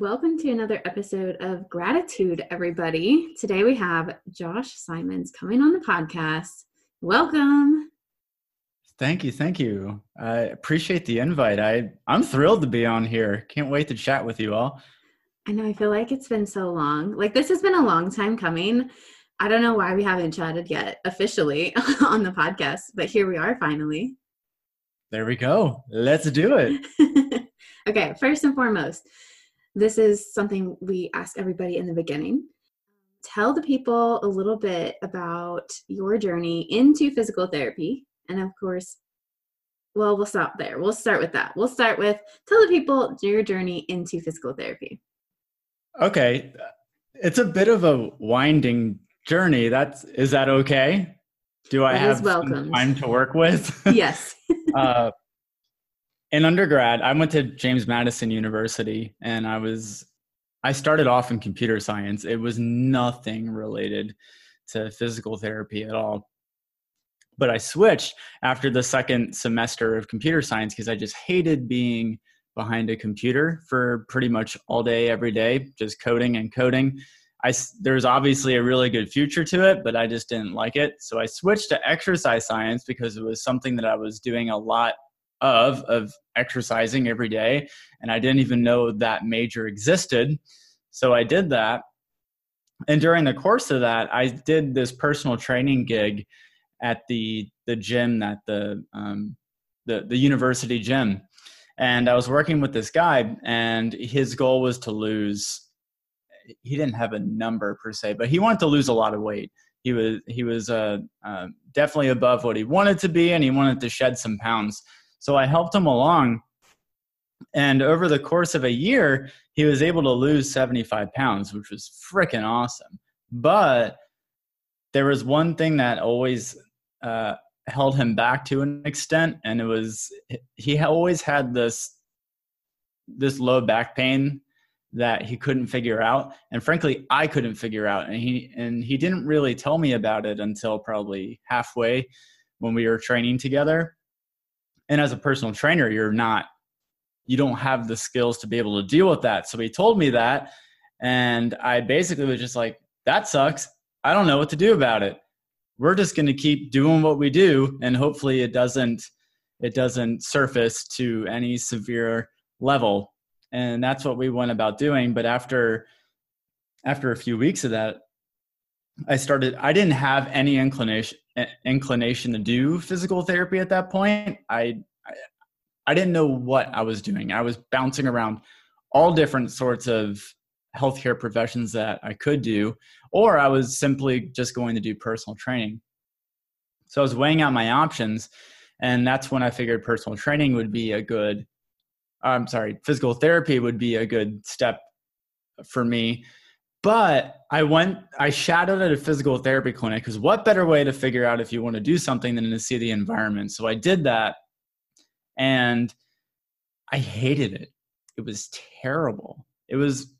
Welcome to another episode of Graditude, everybody. Today we have Josh Simons coming on the podcast. Welcome. Thank you, thank you. I appreciate the invite. I I'm thrilled to be on here. Can't wait to chat with you all. I know. I feel like it's been so long. Like this has been a long time coming. I don't know why we haven't chatted yet officially on the podcast, but here we are finally. There we go. Let's do it. okay, first and foremost, this is something we ask everybody in the beginning. Tell the people a little bit about your journey into physical therapy. And of course, well, we'll stop there. We'll start with that. We'll start with tell the people your journey into physical therapy. Okay. It's a bit of a winding journey. That's is that okay? Do I have time to work with? Yes. uh, in undergrad, I went to James Madison University and I was I started off in computer science. It was nothing related to physical therapy at all. But I switched after the second semester of computer science because I just hated being behind a computer for pretty much all day every day just coding and coding. I there's obviously a really good future to it, but I just didn't like it. So I switched to exercise science because it was something that I was doing a lot of of exercising every day and i didn't even know that major existed. So i did that. And during the course of that i did this personal training gig at the the gym that the um, the the university gym. And i was working with this guy and his goal was to lose he didn't have a number per se but he wanted to lose a lot of weight. He was he was uh, uh, definitely above what he wanted to be and he wanted to shed some pounds so I helped him along. And over the course of a year, he was able to lose 75 pounds, which was freaking awesome. But there was one thing that always uh, held him back to an extent, and it was he always had this this low back pain that he couldn't figure out and frankly i couldn't figure out and he and he didn't really tell me about it until probably halfway when we were training together and as a personal trainer you're not you don't have the skills to be able to deal with that. So he told me that and i basically was just like that sucks. I don't know what to do about it. We're just going to keep doing what we do and hopefully it doesn't it doesn't surface to any severe level. And that's what we went about doing. But after after a few weeks of that i started i didn't have any inclination eh, inclination to do physical therapy at that point. I, I, I didn't know what I was doing. I was bouncing around all different sorts of healthcare professions that I could do, or I was simply just going to do personal training. So I was weighing out my options, and that's when I figured personal training would be a good. I'm sorry, physical therapy would be a good step for me but I went, I shadowed at a physical therapy clinic because what better way to figure out if you want to do something than to see the environment? So I did that and I hated it. It was terrible. It was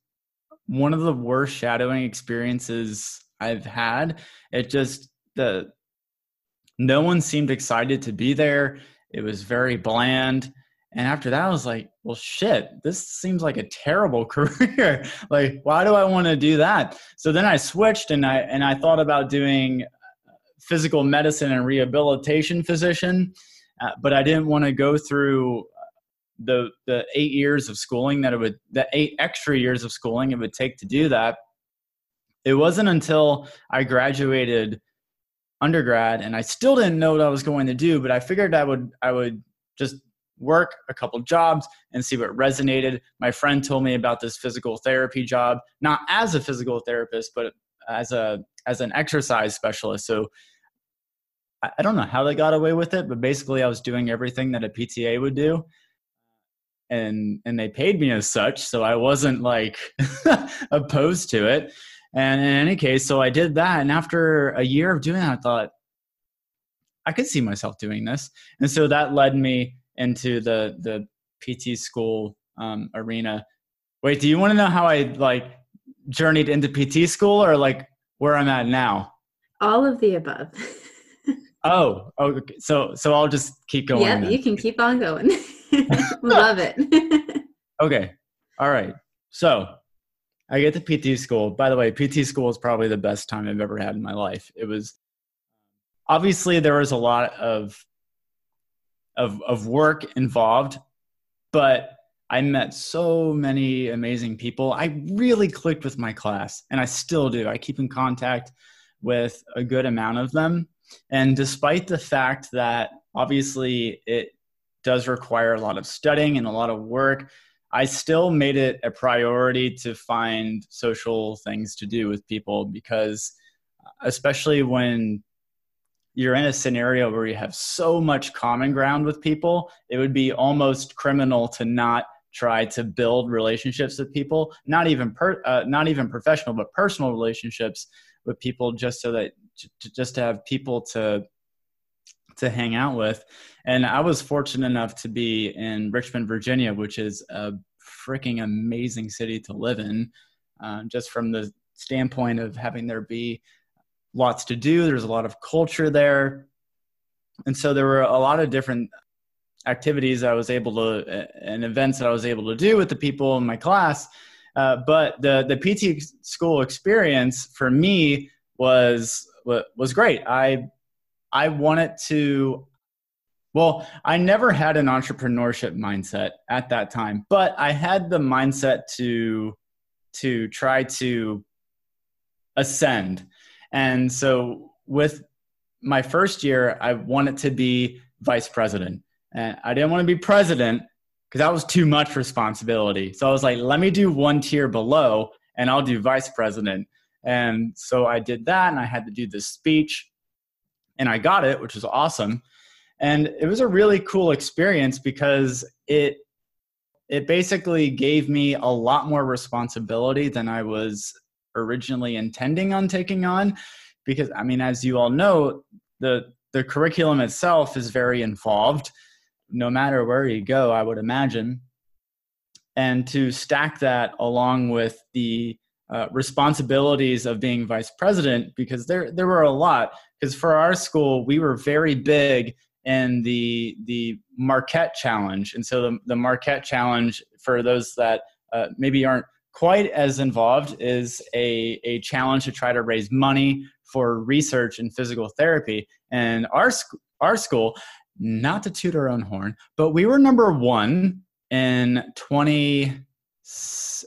one of the worst shadowing experiences I've had. It just, the, no one seemed excited to be there. It was very bland. And after that, I was like, well, shit, this seems like a terrible career. like, why do I want to do that? So then I switched and I, and I thought about doing physical medicine and rehabilitation physician, uh, but I didn't want to go through the, the eight years of schooling that it would, the eight extra years of schooling it would take to do that. it wasn't until I graduated undergrad and I still didn't know what I was going to do, but I figured I would I would just work a couple jobs and see what resonated. My friend told me about this physical therapy job, not as a physical therapist, but as a as an exercise specialist. So I, I don't know how they got away with it, but basically I was doing everything that a PTA would do. And and they paid me as such, so I wasn't like opposed to it. And in any case, so I did that. And after a year of doing that, I thought, I could see myself doing this. And so that led me into the the PT school um, arena. Wait, do you want to know how I like journeyed into PT school or like where I'm at now? All of the above. oh, okay. So so I'll just keep going. Yeah, you can keep on going. Love it. okay. All right. So I get to PT school. By the way, PT school is probably the best time I've ever had in my life. It was obviously there was a lot of of of work involved, but I met so many amazing people. I really clicked with my class, and I still do. I keep in contact with a good amount of them. And despite the fact that obviously it does require a lot of studying and a lot of work, I still made it a priority to find social things to do with people because, especially when you're in a scenario where you have so much common ground with people, it would be almost criminal to not try to build relationships with people, not even per, uh, not even professional, but personal relationships with people, just so that just to have people to to hang out with. And I was fortunate enough to be in Richmond, Virginia, which is a freaking amazing city to live in, uh, just from the standpoint of having there be lots to do. There's a lot of culture there. And so there were a lot of different activities I was able to, and events that I was able to do with the people in my class. Uh, but the, the PT school experience for me was, was great. I, I wanted to, well, I never had an entrepreneurship mindset at that time, but I had the mindset to, to try to ascend and so with my first year, I wanted to be vice president. And I didn't want to be president because that was too much responsibility. So I was like, let me do one tier below and I'll do vice president. And so I did that and I had to do this speech and I got it, which was awesome. And it was a really cool experience because it it basically gave me a lot more responsibility than I was originally intending on taking on because i mean as you all know the the curriculum itself is very involved. No matter where you go i would imagine. And to stack that along with the uh, responsibilities of being vice president because there there were a lot. Because for our school we were very big in the the Marquette challenge. And so the, the Marquette challenge for those that uh, maybe aren't quite as involved is a, a challenge to try to raise money for research in physical therapy. And our, sc- our school, not to toot our own horn, but we were number one in 20,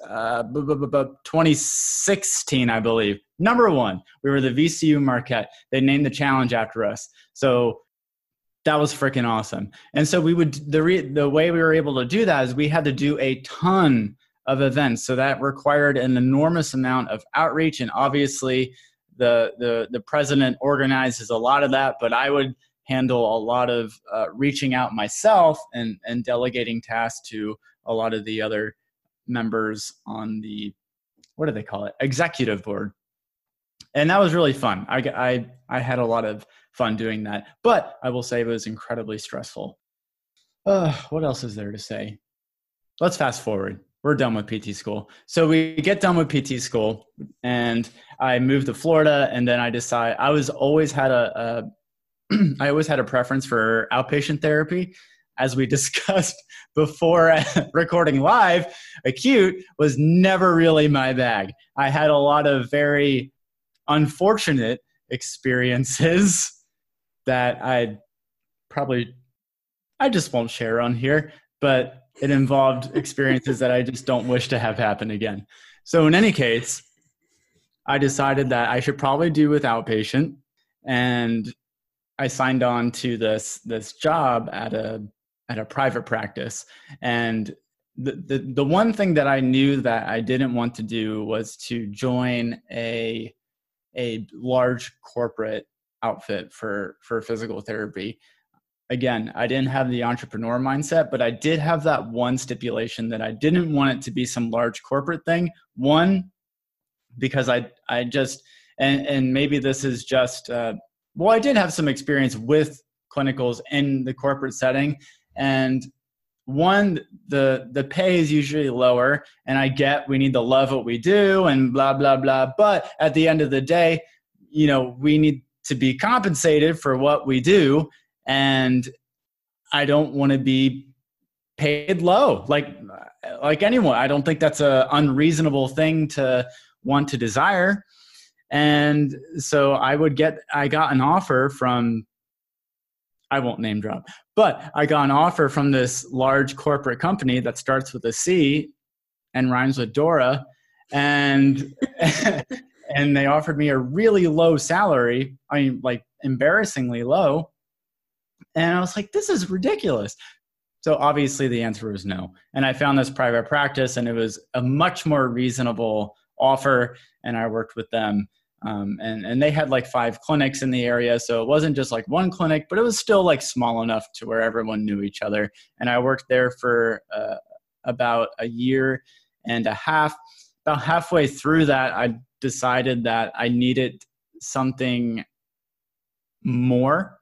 uh, 2016, I believe. Number one. We were the VCU Marquette. They named the challenge after us. So that was freaking awesome. And so we would the re, the way we were able to do that is we had to do a ton of events. So that required an enormous amount of outreach, and obviously, the the the president organizes a lot of that. But I would handle a lot of uh, reaching out myself and and delegating tasks to a lot of the other members on the what do they call it? Executive board. And that was really fun. I, I i had a lot of fun doing that but i will say it was incredibly stressful. Uh, what else is there to say? Let's fast forward we're done with PT school. So we get done with PT school, and I moved to Florida, and then I decide I was always had a, a I always had a preference for outpatient therapy. As we discussed before recording live, acute was never really my bag. I had a lot of very unfortunate experiences that I probably I just won't share on here, but it involved experiences that I just don't wish to have happen again. So in any case, I decided that I should probably do with outpatient, and I signed on to this this job at a at a private practice. And the, the the one thing that I knew that I didn't want to do was to join a a large corporate outfit for for physical therapy again i didn't have the entrepreneur mindset but i did have that one stipulation that i didn't want it to be some large corporate thing. One because i i just and and maybe this is just uh, well i did have some experience with clinicals in the corporate setting and one the the pay is usually lower and i get we need to love what we do and blah blah blah but at the end of the day you know we need to be compensated for what we do and i don't want to be paid low like like anyone i don't think that's a unreasonable thing to want to desire and so i would get i got an offer from i won't name drop but i got an offer from this large corporate company that starts with a c and rhymes with dora and and they offered me a really low salary. I mean, like embarrassingly low. And I was like, this is ridiculous. So obviously the answer was no. And I found this private practice and it was a much more reasonable offer. And I worked with them. Um, and, and they had like five clinics in the area. So it wasn't just like one clinic, but it was still like small enough to where everyone knew each other. And I worked there for uh, about a year and a half. About halfway through that, I decided that I needed something more.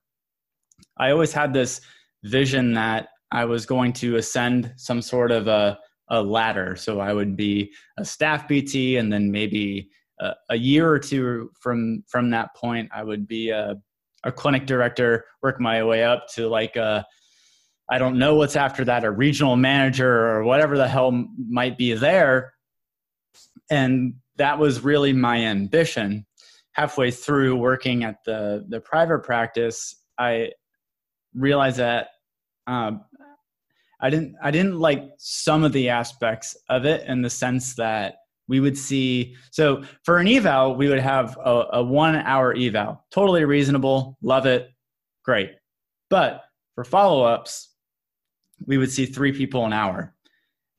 I always had this vision that I was going to ascend some sort of a, a ladder. So I would be a staff PT, and then maybe a, a year or two from from that point, I would be a, a clinic director, work my way up to like a I don't know what's after that, a regional manager or whatever the hell might be there. And that was really my ambition. Halfway through working at the the private practice, I realized that um, I didn't I didn't like some of the aspects of it in the sense that we would see so for an eval we would have a, a one hour eval. Totally reasonable. Love it. Great. But for follow-ups we would see three people an hour.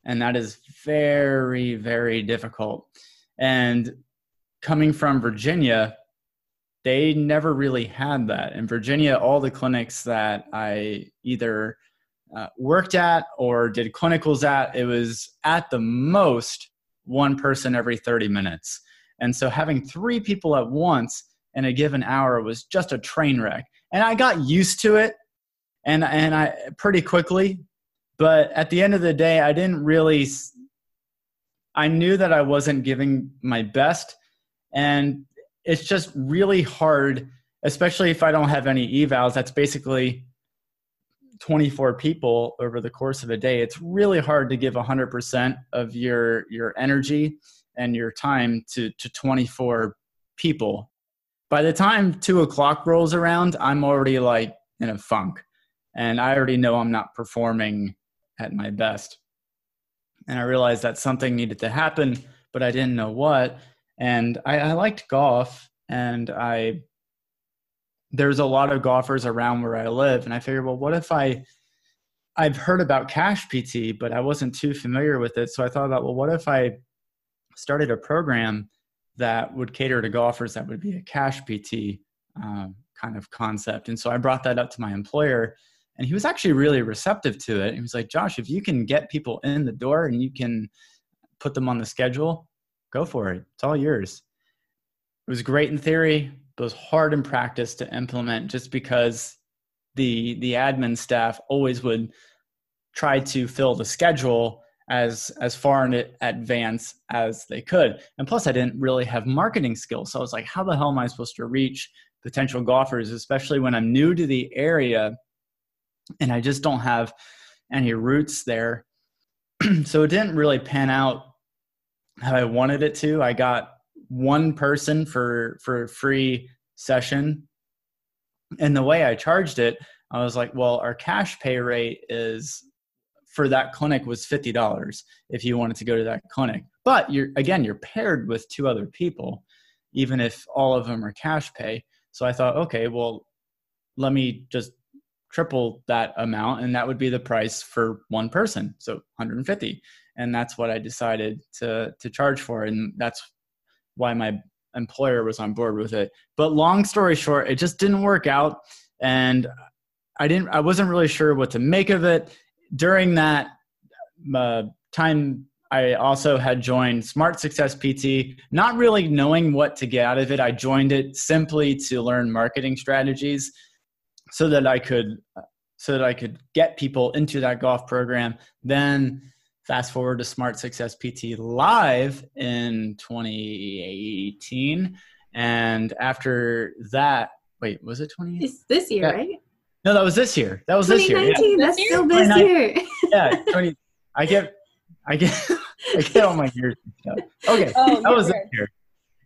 And that is very very difficult. And coming from Virginia, they never really had that. In Virginia, all the clinics that I either uh, worked at or did clinicals at, it was at the most one person every 30 minutes. And so having three people at once in a given hour was just a train wreck. And I got used to it and and I pretty quickly, but at the end of the day I didn't really I knew that I wasn't giving my best. And it's just really hard, especially if I don't have any evals. That's basically 24 people over the course of a day. It's really hard to give 100% of your, your energy and your time to, to 24 people. By the time two o'clock rolls around, I'm already like in a funk and I already know I'm not performing at my best and I realized that something needed to happen, but I didn't know what. And I, I liked golf, and I there's a lot of golfers around where I live, and I figured, well, what if I I've heard about Cash PT, but I wasn't too familiar with it. So I thought about, well, what if I started a program that would cater to golfers that would be a Cash PT um, kind of concept? And so I brought that up to my employer, and he was actually really receptive to it. He was like, Josh, if you can get people in the door and you can put them on the schedule, go for it. It's all yours. It was great in theory, but it was hard in practice to implement just because the the admin staff always would try to fill the schedule as as far in advance as they could. And plus I didn't really have marketing skills. So I was like, how the hell am I supposed to reach potential golfers, especially when I'm new to the area and I just don't have any roots there. so it didn't really pan out how I wanted it to. I got one person for for a free session. And the way I charged it, I was like, well, our cash pay rate is for that clinic was $50 if you wanted to go to that clinic. But you're again, you're paired with two other people. even if all of them are cash pay. So I thought, okay, well, let me just triple that amount and that would be the price for one person. So 150. And that's what I decided to to charge for and that's why my employer was on board with it. But long story short, it just didn't work out and I didn't I wasn't really sure what to make of it. During that uh, time I also had joined Smart Success PT, not really knowing what to get out of it. I joined it simply to learn marketing strategies so that I could so that I could get people into that golf program. Then fast forward to Smart Success PT live in 2018 and after that wait was it 20 it's this year yeah. right? No that was this year. That was this year yeah. that's This still this year. Yeah 20 i get i get i get all my years okay Oh, that was good. this year.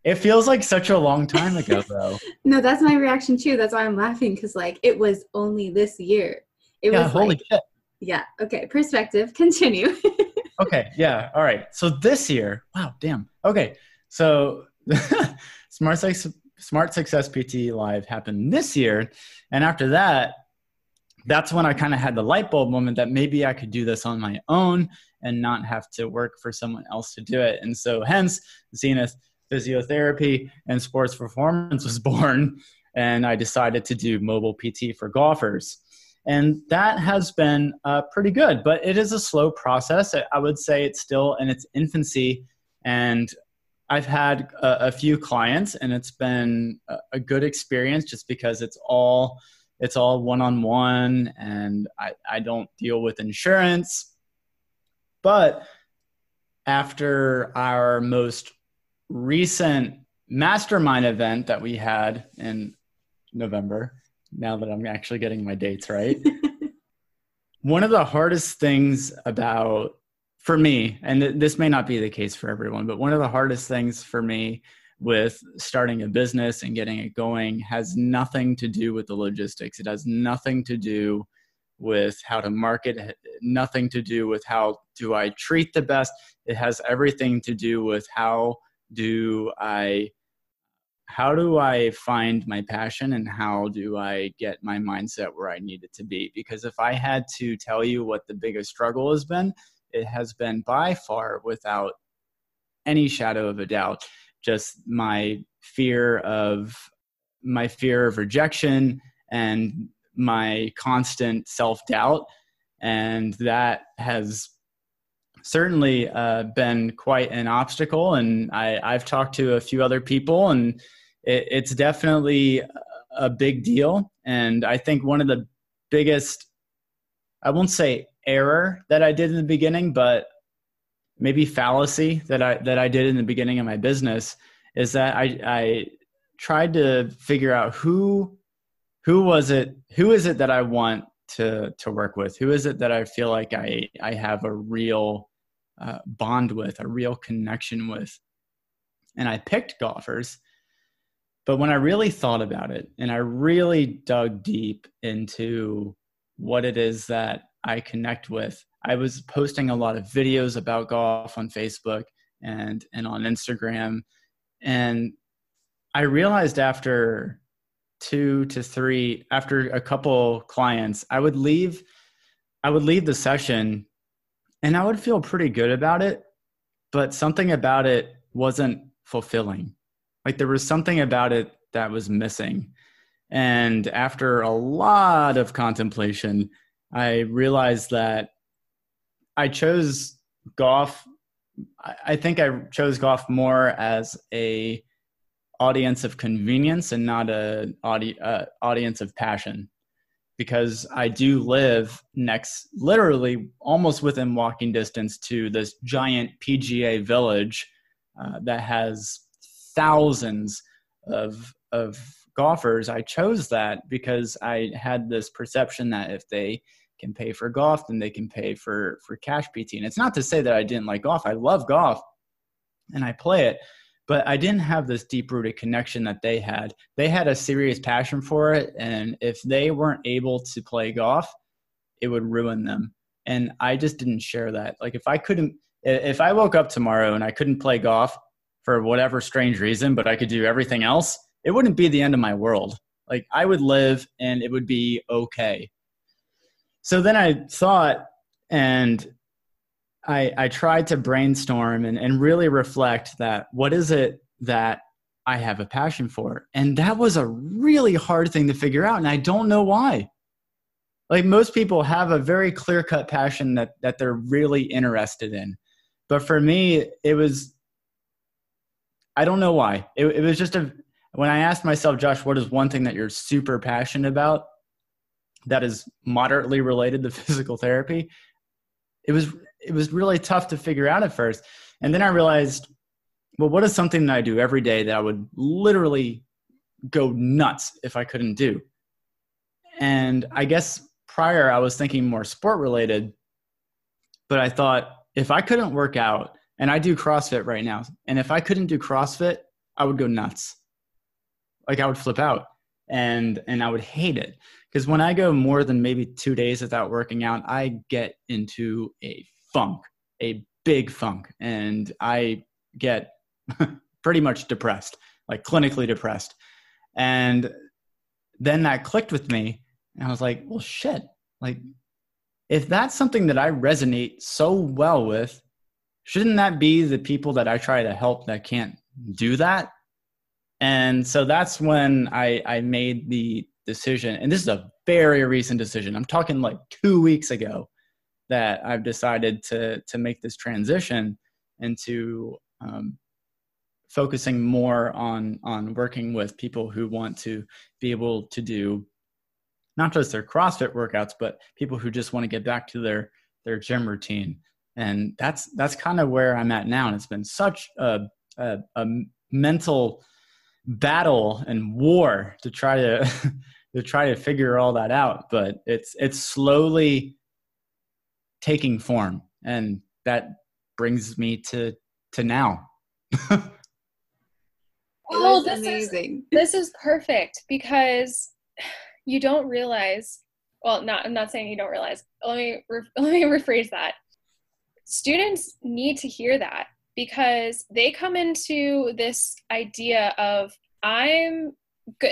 It feels like such a long time ago though. No that's my reaction too. That's why i'm laughing because like it was only this year. It yeah was holy like, shit. Yeah okay perspective continue okay yeah all right. So this year wow damn. Okay so smart smart success pt live happened this year. And after that that's when i kind of had the light bulb moment that maybe i could do this on my own and not have to work for someone else to do it. And so hence zenith physiotherapy and sports performance was born. And i decided to do mobile pt for golfers and that has been uh, pretty good but it is a slow process. I would say it's still in its infancy and i've had a, a few clients and it's been a, a, good experience just because it's all it's all one-on-one and I, I don't deal with insurance. But after our most recent mastermind event that we had in november now that I'm actually getting my dates right. One of the hardest things about, for me, and th- this may not be the case for everyone, but one of the hardest things for me with starting a business and getting it going has nothing to do with the logistics. It has nothing to do with how to market, nothing to do with how do I treat the best. It has everything to do with how do I how do I find my passion and how do I get my mindset where I need it to be? Because if I had to tell you what the biggest struggle has been, it has been by far without any shadow of a doubt just my fear of my fear of rejection and my constant self-doubt and that has certainly uh, been quite an obstacle and I, i've talked to a few other people and it, it's definitely a big deal. And I think one of the biggest, I won't say error that I did in the beginning, but maybe fallacy that I that I did in the beginning of my business is that I I tried to figure out who who was it who is it that I want to to work with who is it that I feel like I I have a real uh, bond with a real connection with and I picked golfers but when I really thought about it and I really dug deep into what it is that I connect with, I was posting a lot of videos about golf on Facebook and, and on Instagram. And I realized after two to three, after a couple clients, I would leave, I would leave the session and I would feel pretty good about it, but something about it wasn't fulfilling like there was something about it that was missing. And after a lot of contemplation, I realized that I chose golf. I think I chose golf more as a audience of convenience and not a audi- uh, audience of passion because I do live next, literally almost within walking distance to this giant PGA village uh, that has thousands of of golfers. I chose that because i had this perception that if they can pay for golf then they can pay for for cash pt and it's not to say that i didn't like golf. I love golf and i play it but i didn't have this deep rooted connection that they had they had a serious passion for it and if they weren't able to play golf it would ruin them and i just didn't share that like if i couldn't if i woke up tomorrow and i couldn't play golf for whatever strange reason, but I could do everything else, it wouldn't be the end of my world. Like I would live and it would be okay. So then I thought and I, I tried to brainstorm and, and really reflect that what is it that I have a passion for? And that was a really hard thing to figure out. And I don't know why. Like most people have a very clear cut passion that, that they're really interested in. But for me, it was, I don't know why. It, it was just a, when I asked myself, Josh, what is one thing that you're super passionate about that is moderately related to physical therapy? It was it was really tough to figure out at first. And then I realized, well, what is something that I do every day that I would literally go nuts if I couldn't do? And I guess prior I was thinking more sport related, but I thought if I couldn't work out, and I do CrossFit right now, and if I couldn't do CrossFit, I would go nuts. Like I would flip out and and I would hate it because when I go more than maybe 2 days without working out, I get into a funk, a big funk, and I get pretty much depressed, like clinically depressed. And then that clicked with me, and I was like, well, shit. Like, if that's something that I resonate so well with, shouldn't that be the people that I try to help that can't do that? And so that's when I, I made the decision, and this is a very recent decision. I'm talking like two weeks ago that I've decided to to make this transition into um, focusing more on on working with people who want to be able to do not just their CrossFit workouts, but people who just want to get back to their their gym routine. And that's that's kind of where I'm at now. And it's been such a, a, a mental battle and war to try to to try to figure all that out. But it's it's slowly taking form and that brings me to to now. Oh this amazing. is, this is perfect because you don't realize well not i'm not saying you don't realize. Let me let me rephrase that. Students need to hear that because they come into this idea of i'm good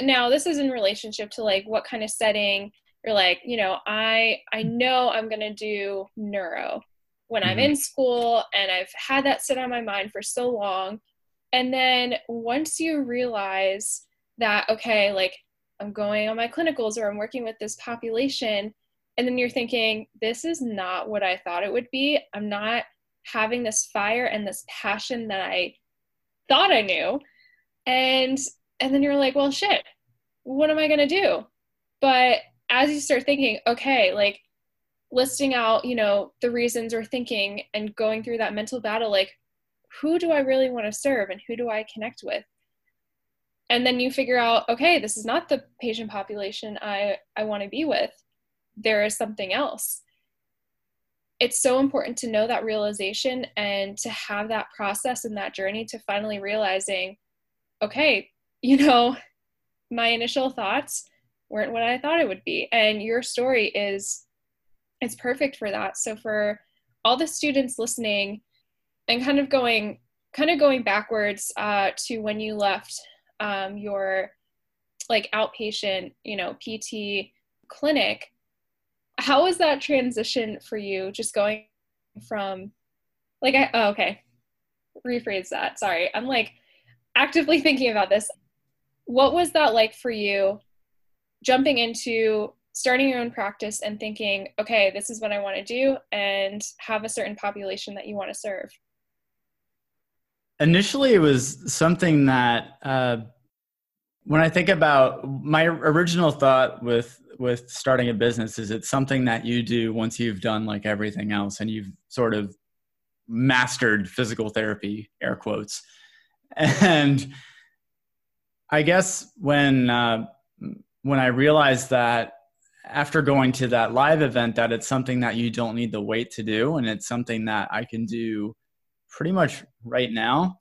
now this is in relationship to like what kind of setting you're like you know i i know i'm going to do neuro when mm-hmm. i'm in school and i've had that sit on my mind for so long. And then once you realize that okay like i'm going on my clinicals or i'm working with this population and then you're thinking this is not what i thought it would be. I'm not having this fire and this passion that i thought i knew. And and then you're like well shit what am i going to do but as you start thinking, okay, like listing out, you know, the reasons or thinking and going through that mental battle, like, who do I really want to serve and who do I connect with? And then you figure out, okay, this is not the patient population I, I want to be with. There is something else. It's so important to know that realization and to have that process and that journey to finally realizing, okay, you know, my initial thoughts weren't what I thought it would be. And your story is it's perfect for that. So for all the students listening and kind of going kind of going backwards uh, to when you left um, your like outpatient, you know, PT clinic, how was that transition for you? Just going from like I oh, okay, rephrase that. Sorry, I'm like actively thinking about this. What was that like for you jumping into starting your own practice and thinking, okay, this is what I want to do and have a certain population that you want to serve? Initially, it was something that uh, when I think about my original thought with with starting a business is it's something that you do once you've done like everything else and you've sort of mastered physical therapy air quotes and i guess when uh, when I realized that after going to that live event that it's something that you don't need the weight to do and it's something that I can do pretty much right now.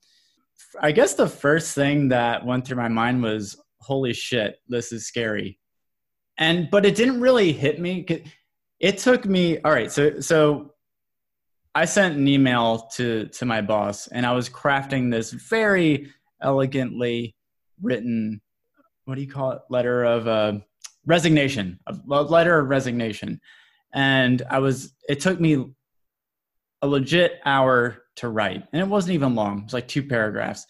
I guess the first thing that went through my mind was holy shit, this is scary. And but it didn't really hit me. It took me all right, so so I sent an email to to my boss, and I was crafting this very elegantly written, what do you call it, letter of uh, resignation, a letter of resignation, and I was. It took me a legit hour to write, and it wasn't even long. It was like two paragraphs,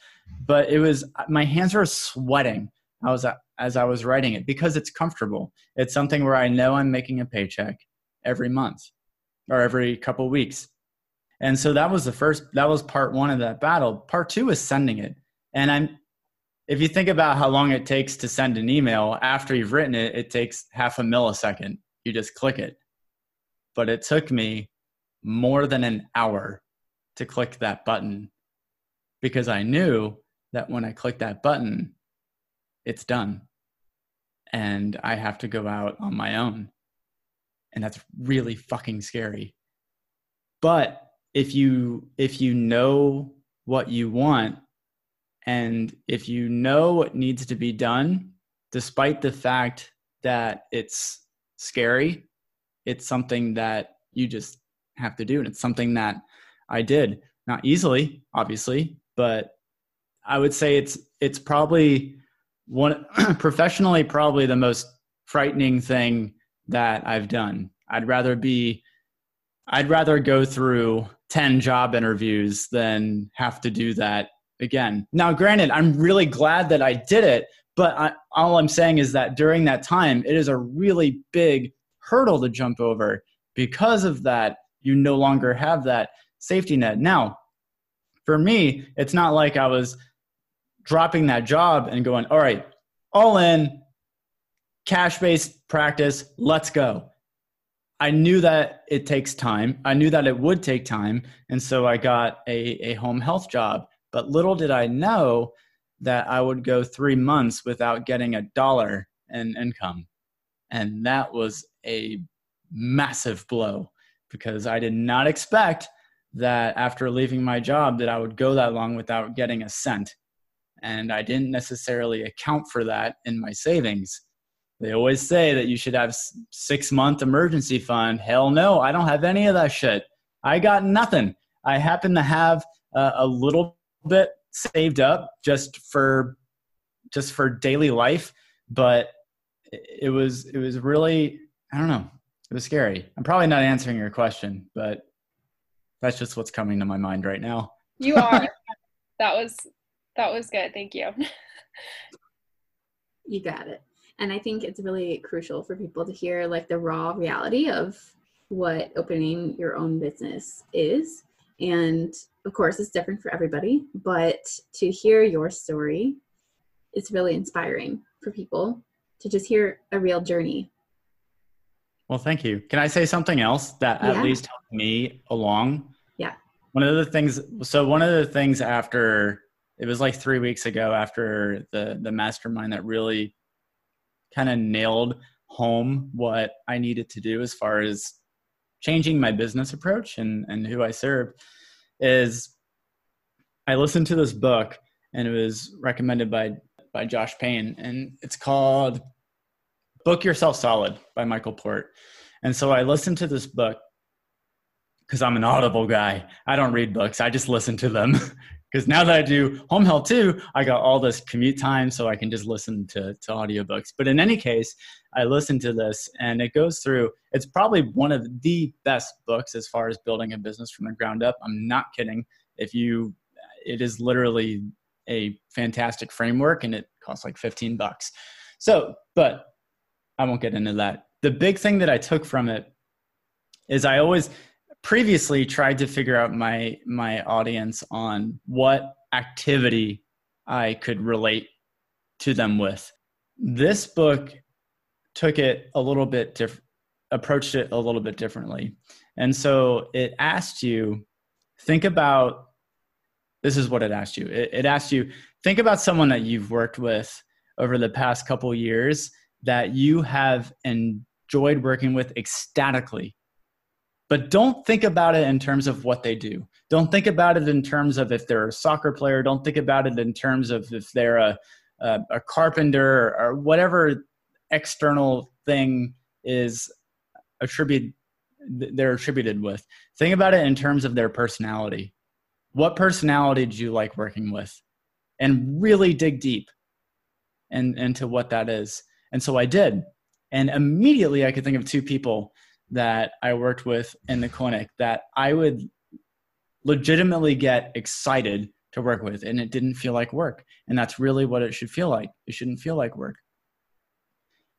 but it was my hands were sweating. I was as I was writing it because it's comfortable. It's something where I know I'm making a paycheck every month or every couple weeks. And so that was the first that was part 1 of that battle. Part 2 is sending it. And I'm if you think about how long it takes to send an email after you've written it, it takes half a millisecond. You just click it. But it took me more than an hour to click that button because I knew that when I click that button, it's done. And I have to go out on my own. And that's really fucking scary. But if you if you know what you want and if you know what needs to be done despite the fact that it's scary, it's something that you just have to do and it's something that I did. Not easily, obviously, but I would say it's it's probably one professionally probably the most frightening thing that I've done. I'd rather be I'd rather go through 10 job interviews than have to do that again. Now granted, I'm really glad that I did it, but I, all I'm saying is that during that time it is a really big hurdle to jump over. Because of that, you no longer have that safety net. Now, for me, it's not like I was dropping that job and going, all right, all in, cash based practice, let's go. I knew that it takes time. I knew that it would take time. And so I got a, a home health job. But little did I know that I would go three months without getting a dollar in income. And that was a massive blow because I did not expect that after leaving my job that I would go that long without getting a cent and I didn't necessarily account for that in my savings. They always say that you should have six month emergency fund. Hell no, I don't have any of that shit. I got nothing. I happen to have uh, a little bit saved up just for just for daily life, but it was it was really I don't know. It was scary. I'm probably not answering your question, but that's just what's coming to my mind right now. You are. that was that was good. Thank you. you got it. And I think it's really crucial for people to hear like the raw reality of what opening your own business is. And of course, it's different for everybody, but to hear your story, it's really inspiring for people to just hear a real journey. Well, thank you. Can I say something else that yeah. at least helped me along? Yeah. One of the things, so one of the things after it was like three weeks ago after the the mastermind that really kind of nailed home what I needed to do as far as changing my business approach and and who I serve is I listened to this book and it was recommended by by Josh Payne and it's called Book Yourself Solid by Michael Port. And so I listened to this book because I'm an audible guy. I don't read books. I just listen to them because now that I do home health too, I got all this commute time, so I can just listen to, to audiobooks. But in any case, I listened to this and it goes through, it's probably one of the best books as far as building a business from the ground up. I'm not kidding. If you, it is literally a fantastic framework and it costs like 15 bucks. So, but I won't get into that. The big thing that I took from it is I always, previously tried to figure out my my audience on what activity I could relate to them with. This book took it a little bit different approached it a little bit differently. And so it asked you think about this is what it asked you. It, it asked you think about someone that you've worked with over the past couple years that you have enjoyed working with ecstatically but don't think about it in terms of what they do. Don't think about it in terms of if they're a soccer player. Don't think about it in terms of if they're a, a, a carpenter or whatever external thing is attributed they're attributed with. Think about it in terms of their personality. What personality do you like working with? And really dig deep and into what that is. And so I did. And immediately I could think of two people that I worked with in the clinic that I would legitimately get excited to work with and it didn't feel like work. And that's really what it should feel like. It shouldn't feel like work.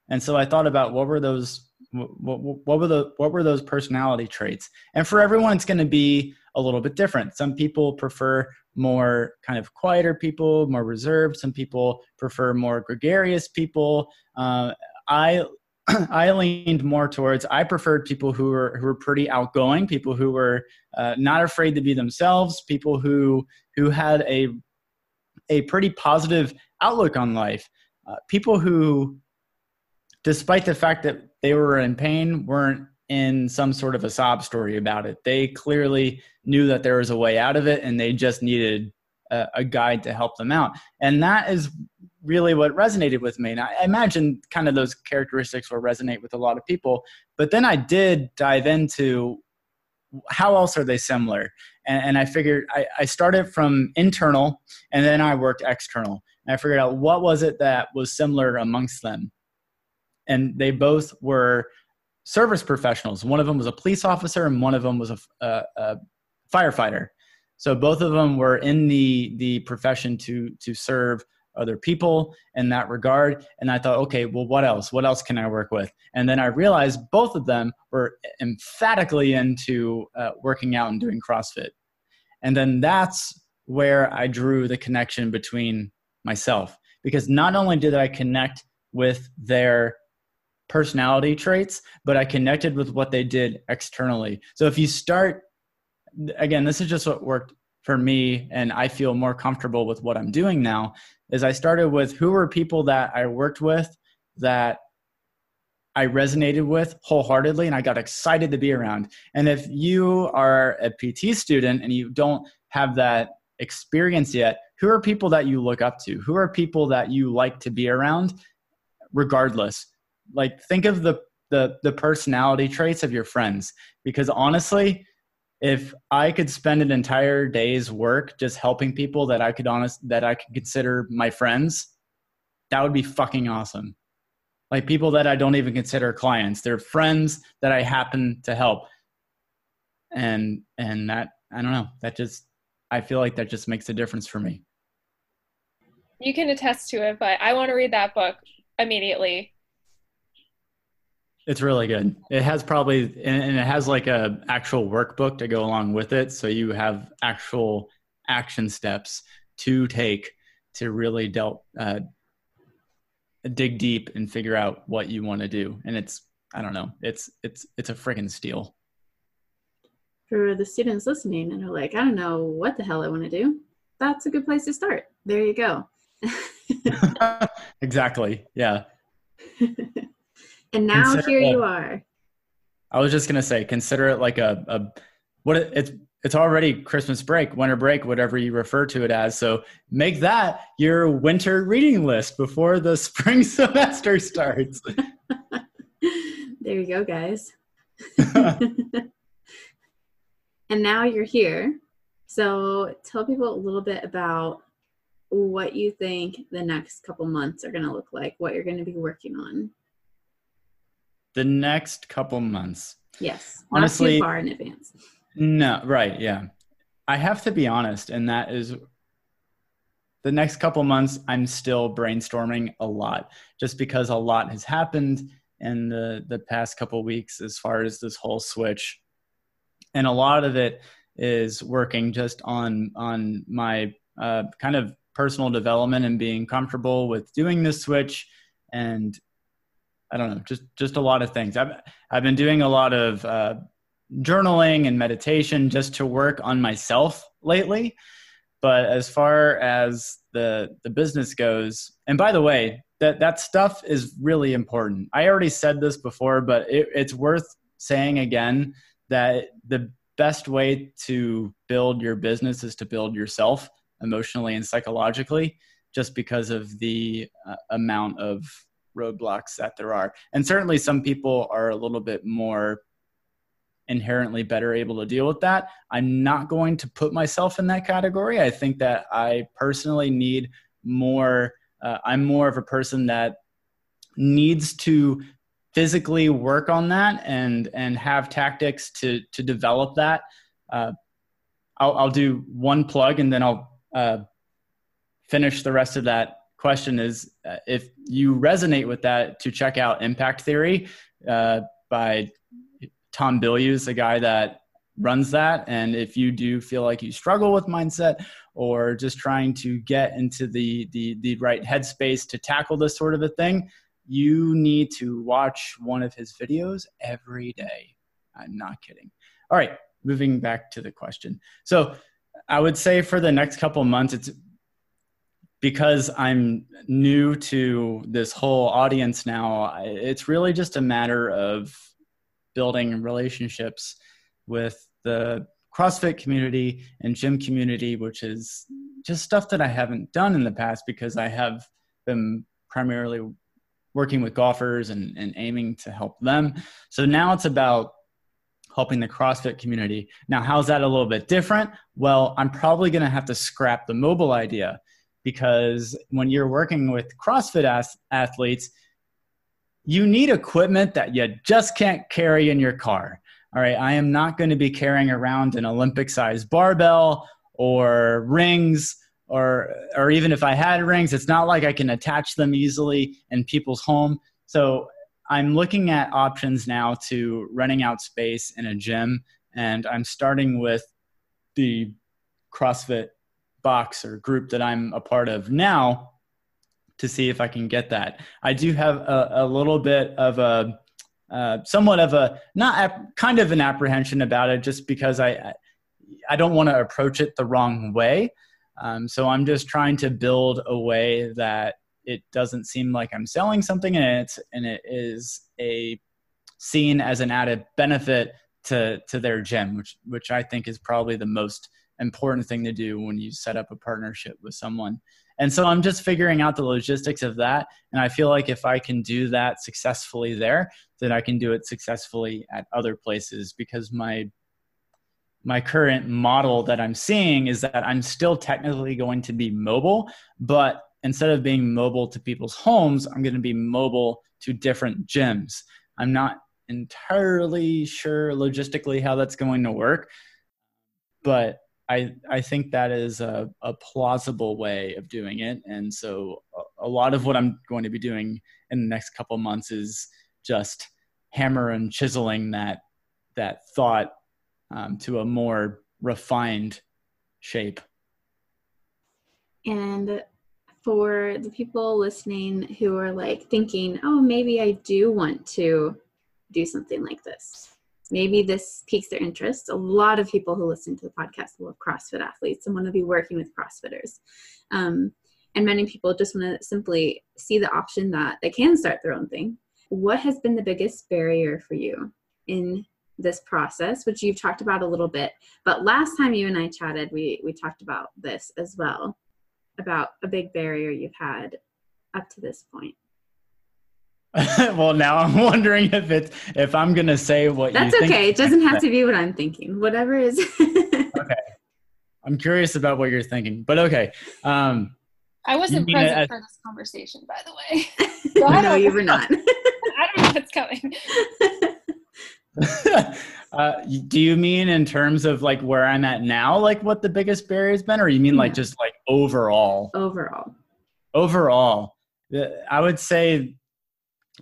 And so I thought about what were those what, what were the what were those personality traits? And for everyone it's going to be a little bit different. Some people prefer more kind of quieter people, more reserved. Some people prefer more gregarious people. Uh, I I leaned more towards I preferred people who were who were pretty outgoing, people who were uh, not afraid to be themselves, people who who had a a pretty positive outlook on life, uh, people who, despite the fact that they were in pain, weren't in some sort of a sob story about it. They clearly knew that there was a way out of it, and they just needed a, a guide to help them out. And that is really what resonated with me. And I imagine kind of those characteristics will resonate with a lot of people. But then I did dive into how else are they similar? And, and I figured I, I started from internal and then I worked external. And I figured out what was it that was similar amongst them. And they both were service professionals. One of them was a police officer and one of them was a, a, a firefighter. So both of them were in the the profession to to serve other people in that regard. And I thought, okay, well, what else? What else can I work with? And then I realized both of them were emphatically into uh, working out and doing CrossFit. And then that's where I drew the connection between myself because not only did I connect with their personality traits, but I connected with what they did externally. So if you start, again, this is just what worked for me, and I feel more comfortable with what I'm doing now is I started with who were people that I worked with that I resonated with wholeheartedly and I got excited to be around. And if you are a PT student and you don't have that experience yet, who are people that you look up to? Who are people that you like to be around regardless? Like think of the the the personality traits of your friends because honestly, if I could spend an entire day's work just helping people that I could honest that I could consider my friends, that would be fucking awesome. Like people that I don't even consider clients, they're friends that I happen to help. And and that I don't know, that just I feel like that just makes a difference for me. You can attest to it, but I want to read that book immediately. It's really good. It has probably and it has like a actual workbook to go along with it, so you have actual action steps to take to really delve, uh, dig deep and figure out what you want to do. And it's I don't know, it's it's it's a freaking steal. For the students listening and are like, I don't know what the hell I want to do, that's a good place to start. There you go. exactly. Yeah. And now consider here it, you are. I was just gonna say, consider it like a, a what it, it's it's already Christmas break, winter break, whatever you refer to it as. So make that your winter reading list before the spring semester starts. there you go, guys. and now you're here. So tell people a little bit about what you think the next couple months are going to look like, what you're going to be working on the next couple months. Yes. Honestly, far in advance. No, right. Yeah. I have to be honest, and that is the next couple months, I'm still brainstorming a lot just because a lot has happened in the, the past couple weeks as far as this whole switch. And a lot of it is working just on, on my uh, kind of personal development and being comfortable with doing this switch and I don't know, just just a lot of things. I've I've been doing a lot of uh, journaling and meditation just to work on myself lately. But as far as the the business goes, and by the way, that that stuff is really important. I already said this before, but it, it's worth saying again that the best way to build your business is to build yourself emotionally and psychologically just because of the uh, amount of roadblocks that there are. And certainly some people are a little bit more inherently better able to deal with that. I'm not going to put myself in that category. I think that I personally need more, uh, I'm more of a person that needs to physically work on that and and have tactics to to develop that. Uh, I'll, I'll do one plug and then I'll uh, finish the rest of that question is uh, if you resonate with that to check out impact theory uh, by tom bilyeu the guy that runs that and if you do feel like you struggle with mindset or just trying to get into the the, the right headspace to tackle this sort of a thing you need to watch one of his videos every day. I'm not kidding. All right moving back to the question. So i would say for the next couple months it's because I'm new to this whole audience now, it's really just a matter of building relationships with the CrossFit community and gym community, which is just stuff that I haven't done in the past because I have been primarily working with golfers and, and aiming to help them. So now it's about helping the CrossFit community. Now, how's that a little bit different? Well, I'm probably going to have to scrap the mobile idea because when you're working with CrossFit athletes, you need equipment that you just can't carry in your car. All right, I am not going to be carrying around an Olympic sized barbell or rings or or even if I had rings, it's not like I can attach them easily in people's home. So I'm looking at options now to renting out space in a gym and I'm starting with the CrossFit box or group that I'm a part of now to see if I can get that. I do have a, a little bit of a uh, somewhat of a not ap- kind of an apprehension about it just because I I don't want to approach it the wrong way. Um, so I'm just trying to build a way that it doesn't seem like I'm selling something and it's and it is a seen as an added benefit to to their gym, which which I think is probably the most important thing to do when you set up a partnership with someone. And so I'm just figuring out the logistics of that. And I feel like if I can do that successfully there, then I can do it successfully at other places because my my current model that I'm seeing is that I'm still technically going to be mobile, but instead of being mobile to people's homes, I'm going to be mobile to different gyms. I'm not entirely sure logistically how that's going to work, but I, I think that is a, a plausible way of doing it. And so a, lot of what I'm going to be doing in the next couple months is just hammer and chiseling that, that thought um, to a more refined shape. And for the people listening who are like thinking, oh, maybe I do want to do something like this maybe this piques their interest. A lot of people who listen to the podcast love CrossFit athletes and want to be working with CrossFitters. Um, and many people just want to simply see the option that they can start their own thing. What has been the biggest barrier for you in this process, which you've talked about a little bit? But last time you and I chatted, we, we talked about this as well about a big barrier you've had up to this point. well, now I'm wondering if it's if I'm gonna say what. That's okay. It doesn't have to be what I'm thinking. Whatever is. okay, I'm curious about what you're thinking, but okay. Um, I wasn't present a, for this conversation, by the way. So no, you were not. I don't know what's coming. uh, do you mean in terms of like where I'm at now, like what the biggest barrier has been, or you mean yeah. like just like overall? Overall. Overall, I would say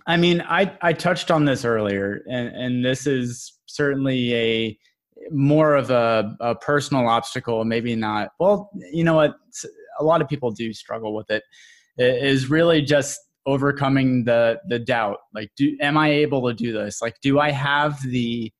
I mean, I, I touched on this earlier, and, and this is certainly a more of a, a personal obstacle, maybe not. Well, you know what? A lot of people do struggle with it. It is really just overcoming the the doubt. Like, do am I able to do this? Like, do I have the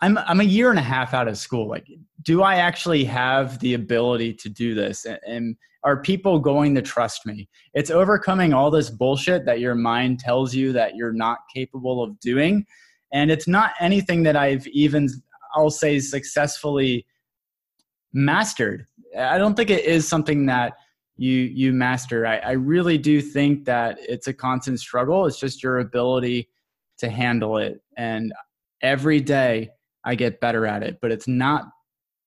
I'm I'm a year and a half out of school. Like, do I actually have the ability to do this? And, and are people going to trust me? It's overcoming all this bullshit that your mind tells you that you're not capable of doing. And it's not anything that I've even, I'll say, successfully mastered. I don't think it is something that you you master. I, I really do think that it's a constant struggle. It's just your ability to handle it. And every day I get better at it, but it's not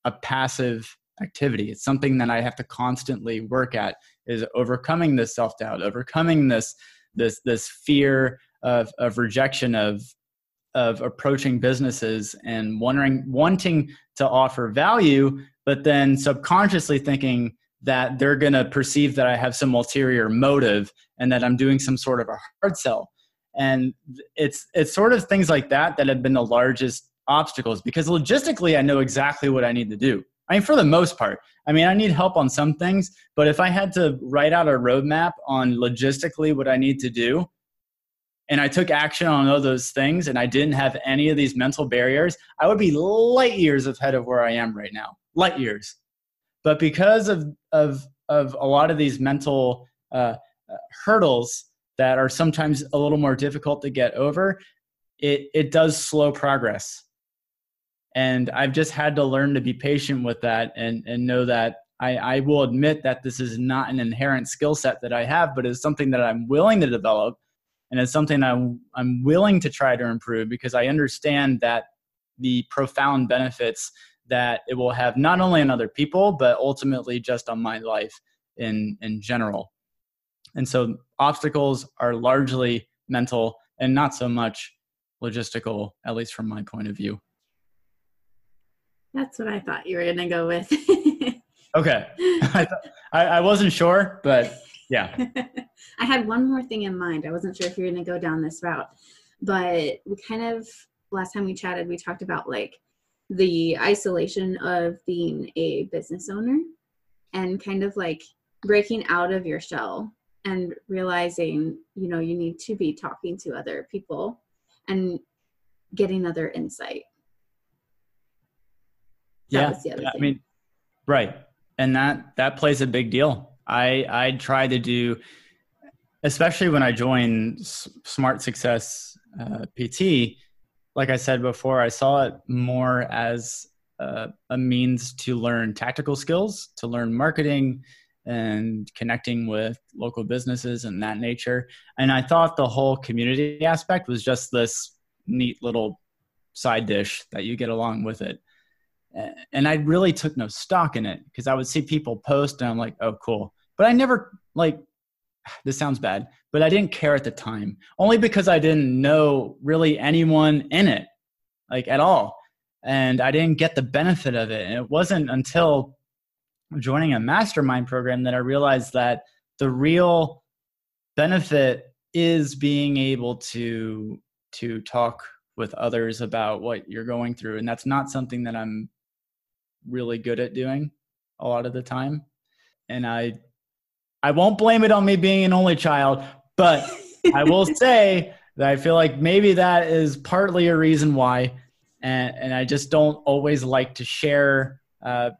a passive activity. It's something that I have to constantly work at is overcoming this self-doubt, overcoming this this this fear of of rejection of of approaching businesses and wondering wanting to offer value but then subconsciously thinking that they're going to perceive that I have some ulterior motive and that I'm doing some sort of a hard sell. And it's it's sort of things like that that have been the largest obstacles because logistically I know exactly what I need to do. I mean, for the most part, I mean, I need help on some things, but if I had to write out a roadmap on logistically what I need to do, and I took action on all those things, and I didn't have any of these mental barriers, I would be light years ahead of where I am right now. Light years. But because of of of a lot of these mental uh, uh, hurdles that are sometimes a little more difficult to get over, it it does slow progress. And I've just had to learn to be patient with that and and know that I, I will admit that this is not an inherent skill set that I have, but it's something that I'm willing to develop. And it's something I'm I'm willing to try to improve because I understand that the profound benefits that it will have not only on other people but ultimately just on my life in in general. And so obstacles are largely mental and not so much logistical at least from my point of view that's what i thought you were going to go with. Okay. I, I, I wasn't sure but yeah. I had one more thing in mind. I wasn't sure if you were going to go down this route but we kind of last time we chatted we talked about like the isolation of being a business owner and kind of like breaking out of your shell and realizing you know you need to be talking to other people and getting other insight yeah i mean right and that that plays a big deal i i try to do especially when i joined smart success uh, pt like I said before, I saw it more as a, a means to learn tactical skills, to learn marketing and connecting with local businesses and that nature. And I thought the whole community aspect was just this neat little side dish that you get along with it. And I really took no stock in it because I would see people post and I'm like, oh, cool. But I never like this sounds bad, but I didn't care at the time, only because I didn't know really anyone in it, like at all. And I didn't get the benefit of it. And it wasn't until joining a mastermind program that I realized that the real benefit is being able to to talk with others about what you're going through and that's not something that I'm really good at doing a lot of the time and I I won't blame it on me being an only child, but I will say that I feel like maybe that is partly a reason why. And, and I just don't always like to share uh,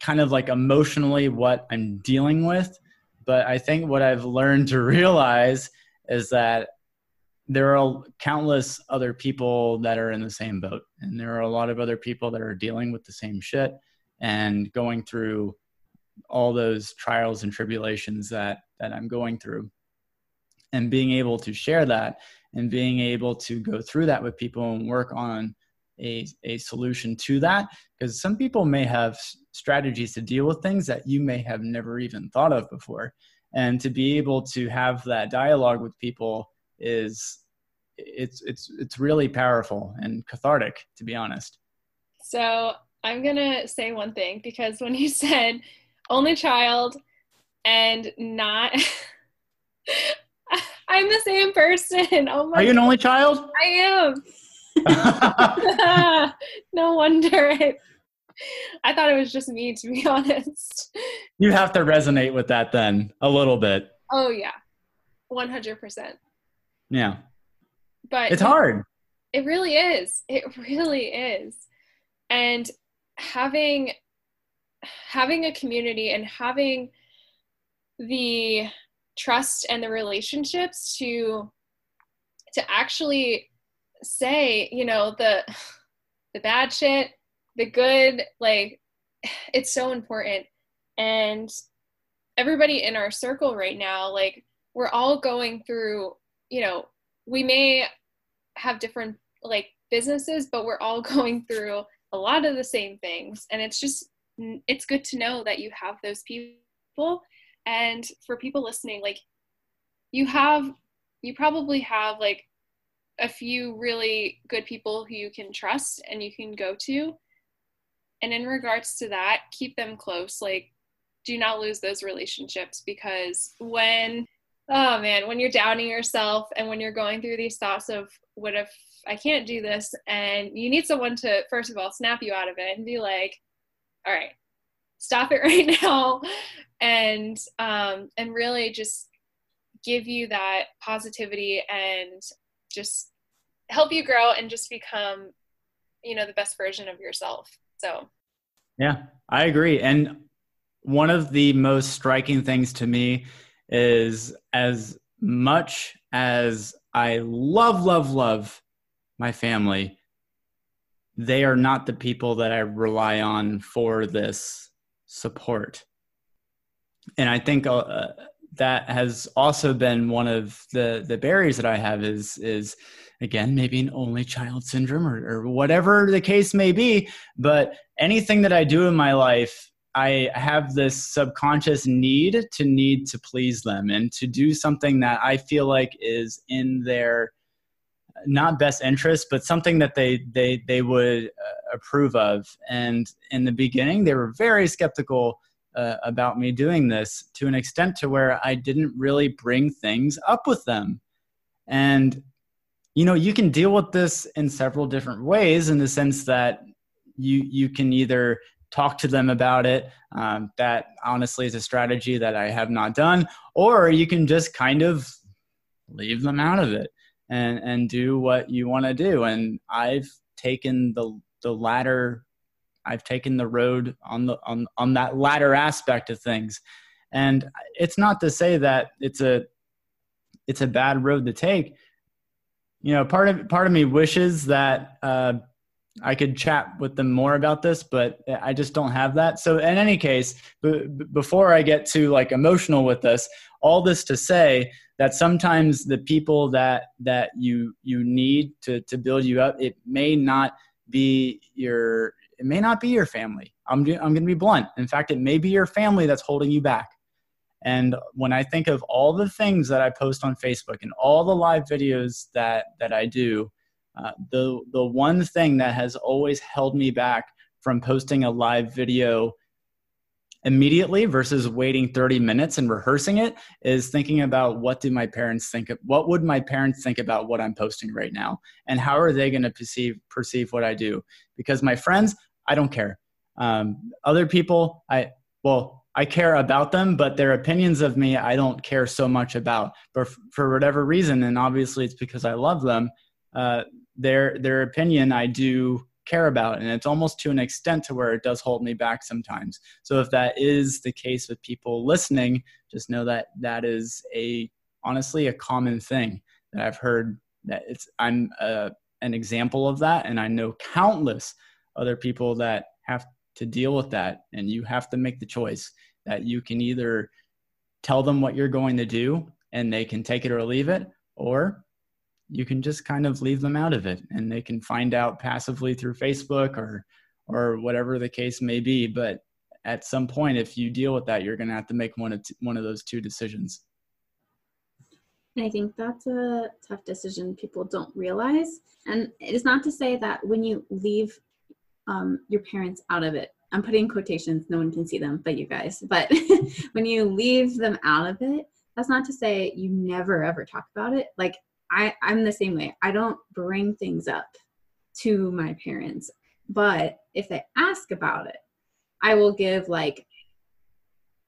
kind of like emotionally what I'm dealing with. But I think what I've learned to realize is that there are countless other people that are in the same boat. And there are a lot of other people that are dealing with the same shit and going through all those trials and tribulations that that I'm going through and being able to share that and being able to go through that with people and work on a, a solution to that because some people may have strategies to deal with things that you may have never even thought of before and to be able to have that dialogue with people is it's it's it's really powerful and cathartic to be honest so i'm going to say one thing because when you said only child and not I'm the same person. Oh my Are you an only child? I am. no wonder it I thought it was just me to be honest. You have to resonate with that then a little bit. Oh yeah. 100%. Yeah. But it's hard. It really is. It really is. And having having a community and having the trust and the relationships to to actually say you know the the bad shit the good like it's so important and everybody in our circle right now like we're all going through you know we may have different like businesses, but we're all going through a lot of the same things. And it's just, it's good to know that you have those people. And for people listening, like you have, you probably have like a few really good people who you can trust and you can go to. And in regards to that, keep them close. Like, do not lose those relationships because when oh man, when you're doubting yourself and when you're going through these thoughts of what if I can't do this, and you need someone to, first of all, snap you out of it and be like, all right, stop it right now, and um, and really just give you that positivity and just help you grow and just become, you know, the best version of yourself. So, yeah, I agree. And one of the most striking things to me is as much as I love, love, love my family, they are not the people that I rely on for this support. And I think uh, that has also been one of the the barriers that I have is is again maybe an only child syndrome or, or whatever the case may be. But anything that I do in my life I have this subconscious need to need to please them and to do something that I feel like is in their not best interest, but something that they they they would uh, approve of. And in the beginning, they were very skeptical uh, about me doing this to an extent to where I didn't really bring things up with them. And you know, you can deal with this in several different ways in the sense that you you can either talk to them about it. Um, that honestly is a strategy that I have not done. Or you can just kind of leave them out of it and and do what you want to do. And I've taken the the latter. I've taken the road on the on on that latter aspect of things. And it's not to say that it's a it's a bad road to take. You know, part of part of me wishes that uh, I could chat with them more about this, but I just don't have that. So, in any case, b- before I get too like emotional with this, all this to say that sometimes the people that that you you need to to build you up, it may not be your it may not be your family. I'm I'm going to be blunt. In fact, it may be your family that's holding you back. And when I think of all the things that I post on Facebook and all the live videos that that I do, uh, the the one thing that has always held me back from posting a live video immediately versus waiting 30 minutes and rehearsing it is thinking about what do my parents think of what would my parents think about what i'm posting right now? And how are they going to perceive perceive what i do? Because my friends i don't care. Um, other people i well i care about them but their opinions of me i don't care so much about. But for whatever reason and obviously it's because i love them uh, their their opinion I do care about and it's almost to an extent to where it does hold me back sometimes. So if that is the case with people listening just know that that is a honestly a common thing that i've heard that it's i'm uh, an example of that and i know countless other people that have to deal with that and you have to make the choice that you can either tell them what you're going to do and they can take it or leave it or you can just kind of leave them out of it and they can find out passively through Facebook or or whatever the case may be but at some point if you deal with that you're going to have to make one of t- one of those two decisions and I think that's a tough decision people don't realize. And it is not to say that when you leave um, your parents out of it, I'm putting quotations, no one can see them but you guys. But when you leave them out of it, that's not to say you never ever talk about it. Like I, I'm the same way. I don't bring things up to my parents, but if they ask about it, I will give like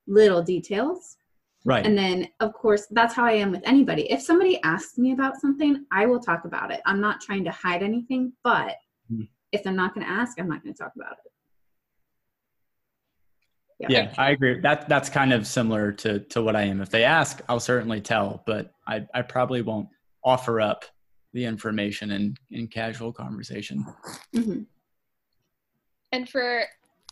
little details. Right. And then, of course, that's how I am with anybody. If somebody asks me about something, I will talk about it. I'm not trying to hide anything, but mm. if they're not going to ask, I'm not going to talk about it. Yeah, yeah I agree. That that's kind of similar to to what I am. If they ask, I'll certainly tell, but I I probably won't offer up the information in, in casual conversation. Mm-hmm. And for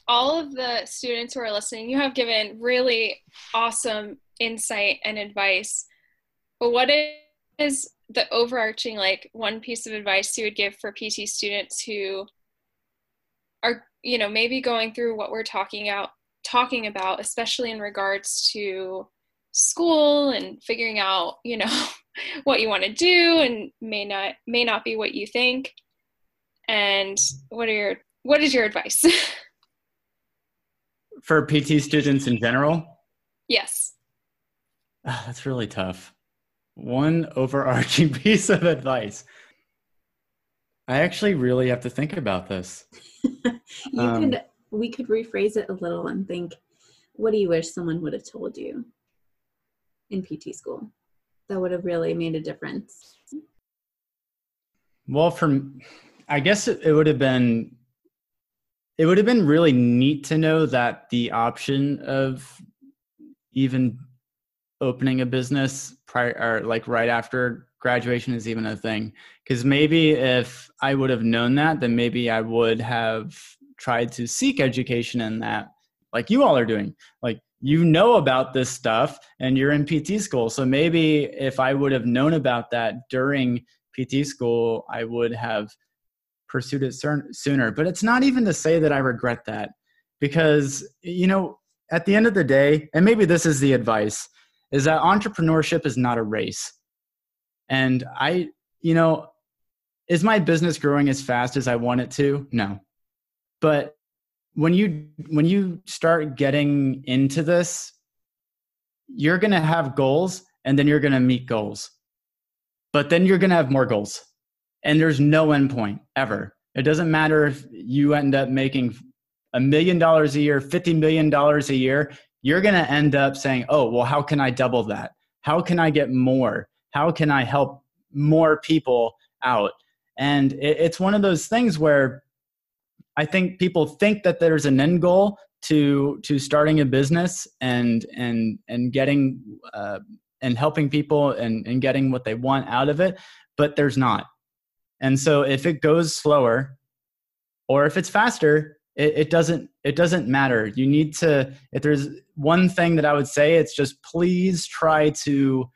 all of the students who are listening, you have given really awesome insight and advice. But what is the overarching like one piece of advice you would give for pt students who are you know maybe going through what we're talking about, talking about especially in regards to school and figuring out you know what you want to do and may not may not be what you think. And what are your what is your advice? For pt students in general? Yes. Oh, that's really tough. One overarching piece of advice. I actually really have to think about this. You um, could we could rephrase it a little and think what do you wish someone would have told you in pt school. That would have really made a difference. Well from i guess it, it would have been it would have been really neat to know that the option of even opening a business prior or like right after graduation is even a thing. Because maybe if i would have known that then maybe i would have tried to seek education in that like you all are doing. Like you know about this stuff and you're in pt school. So maybe if i would have known about that during pt school i would have pursued it sooner. But it's not even to say that i regret that because you know at the end of the day and maybe this is the advice is that entrepreneurship is not a race. And i you know is my business growing as fast as i want it to? No. But when you when you start getting into this you're going to have goals and then you're going to meet goals but then you're going to have more goals and there's no end point ever. It doesn't matter if you end up making a million dollars a year 50 million dollars a year you're going to end up saying oh well how can i double that? How can i get more? How can i help more people out? And it's one of those things where I think people think that there's an end goal to to starting a business and and and getting uh, and helping people and and getting what they want out of it, but there's not. And so if it goes slower, or if it's faster, it, it doesn't it doesn't matter. You need to if there's one thing that I would say, it's just please try to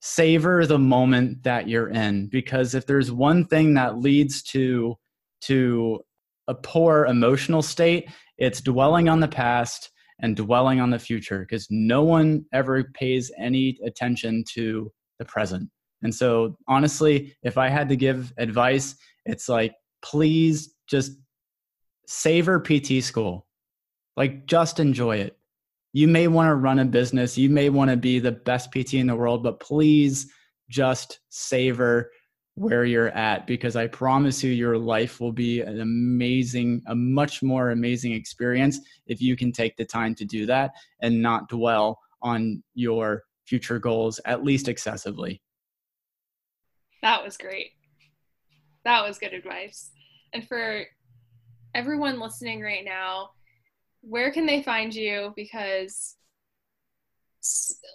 savor the moment that you're in because if there's one thing that leads to to a poor emotional state, it's dwelling on the past and dwelling on the future because no one ever pays any attention to the present. And so, honestly, if I had to give advice, it's like, please just savor PT school. Like, just enjoy it. You may want to run a business, you may want to be the best PT in the world, but please just savor where you're at because I promise you your life will be an amazing, a much more amazing experience if you can take the time to do that and not dwell on your future goals, at least excessively. That was great. That was good advice. And for everyone listening right now, where can they find you? Because,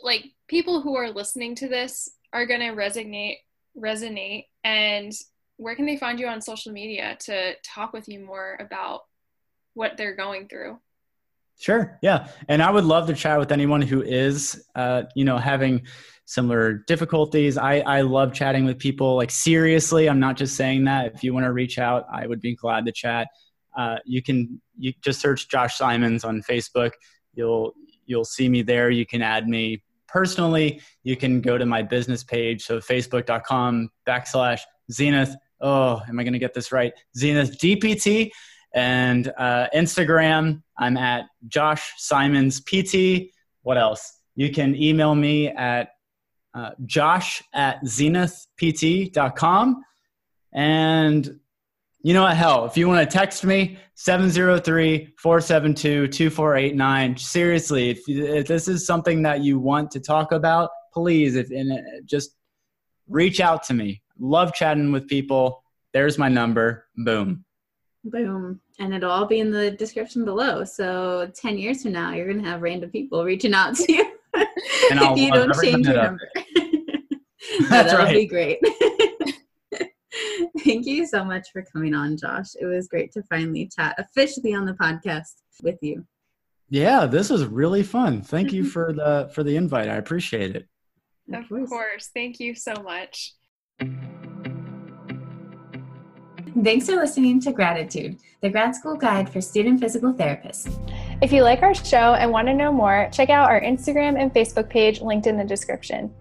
like, people who are listening to this are going to resonate resonate and where can they find you on social media to talk with you more about what they're going through? Sure yeah. And i would love to chat with anyone who is uh, you know having similar difficulties. I i love chatting with people. Like seriously i'm not just saying that. If you want to reach out i would be glad to chat. Uh, you can you just search josh simons on facebook. You'll you'll see me there. You can add me personally, you can go to my business page. So facebook.com backslash Zenith. Oh, am I going to get this right? Zenith DPT. And uh, Instagram, I'm at Josh Simons PT. What else? You can email me at uh, josh at zenithpt.com. And you know what? Hell, if you want to text me, 703 472 2489. Seriously, if, if, this is something that you want to talk about, please if, and uh, just reach out to me. Love chatting with people. There's my number. Boom. Boom. And it'll all be in the description below. So 10 years from now, you're going to have random people reaching out to you if you don't change your number. That's That'll right. be great. Thank you so much for coming on, Josh. It was great to finally chat officially on the podcast with you. Yeah, this was really fun. Thank you for the for the invite. I appreciate it. Of, of course. course. Thank you so much. Thanks for listening to Graditude, the grad school guide for student physical therapists. If you like our show and want to know more, check out our Instagram and Facebook page linked in the description.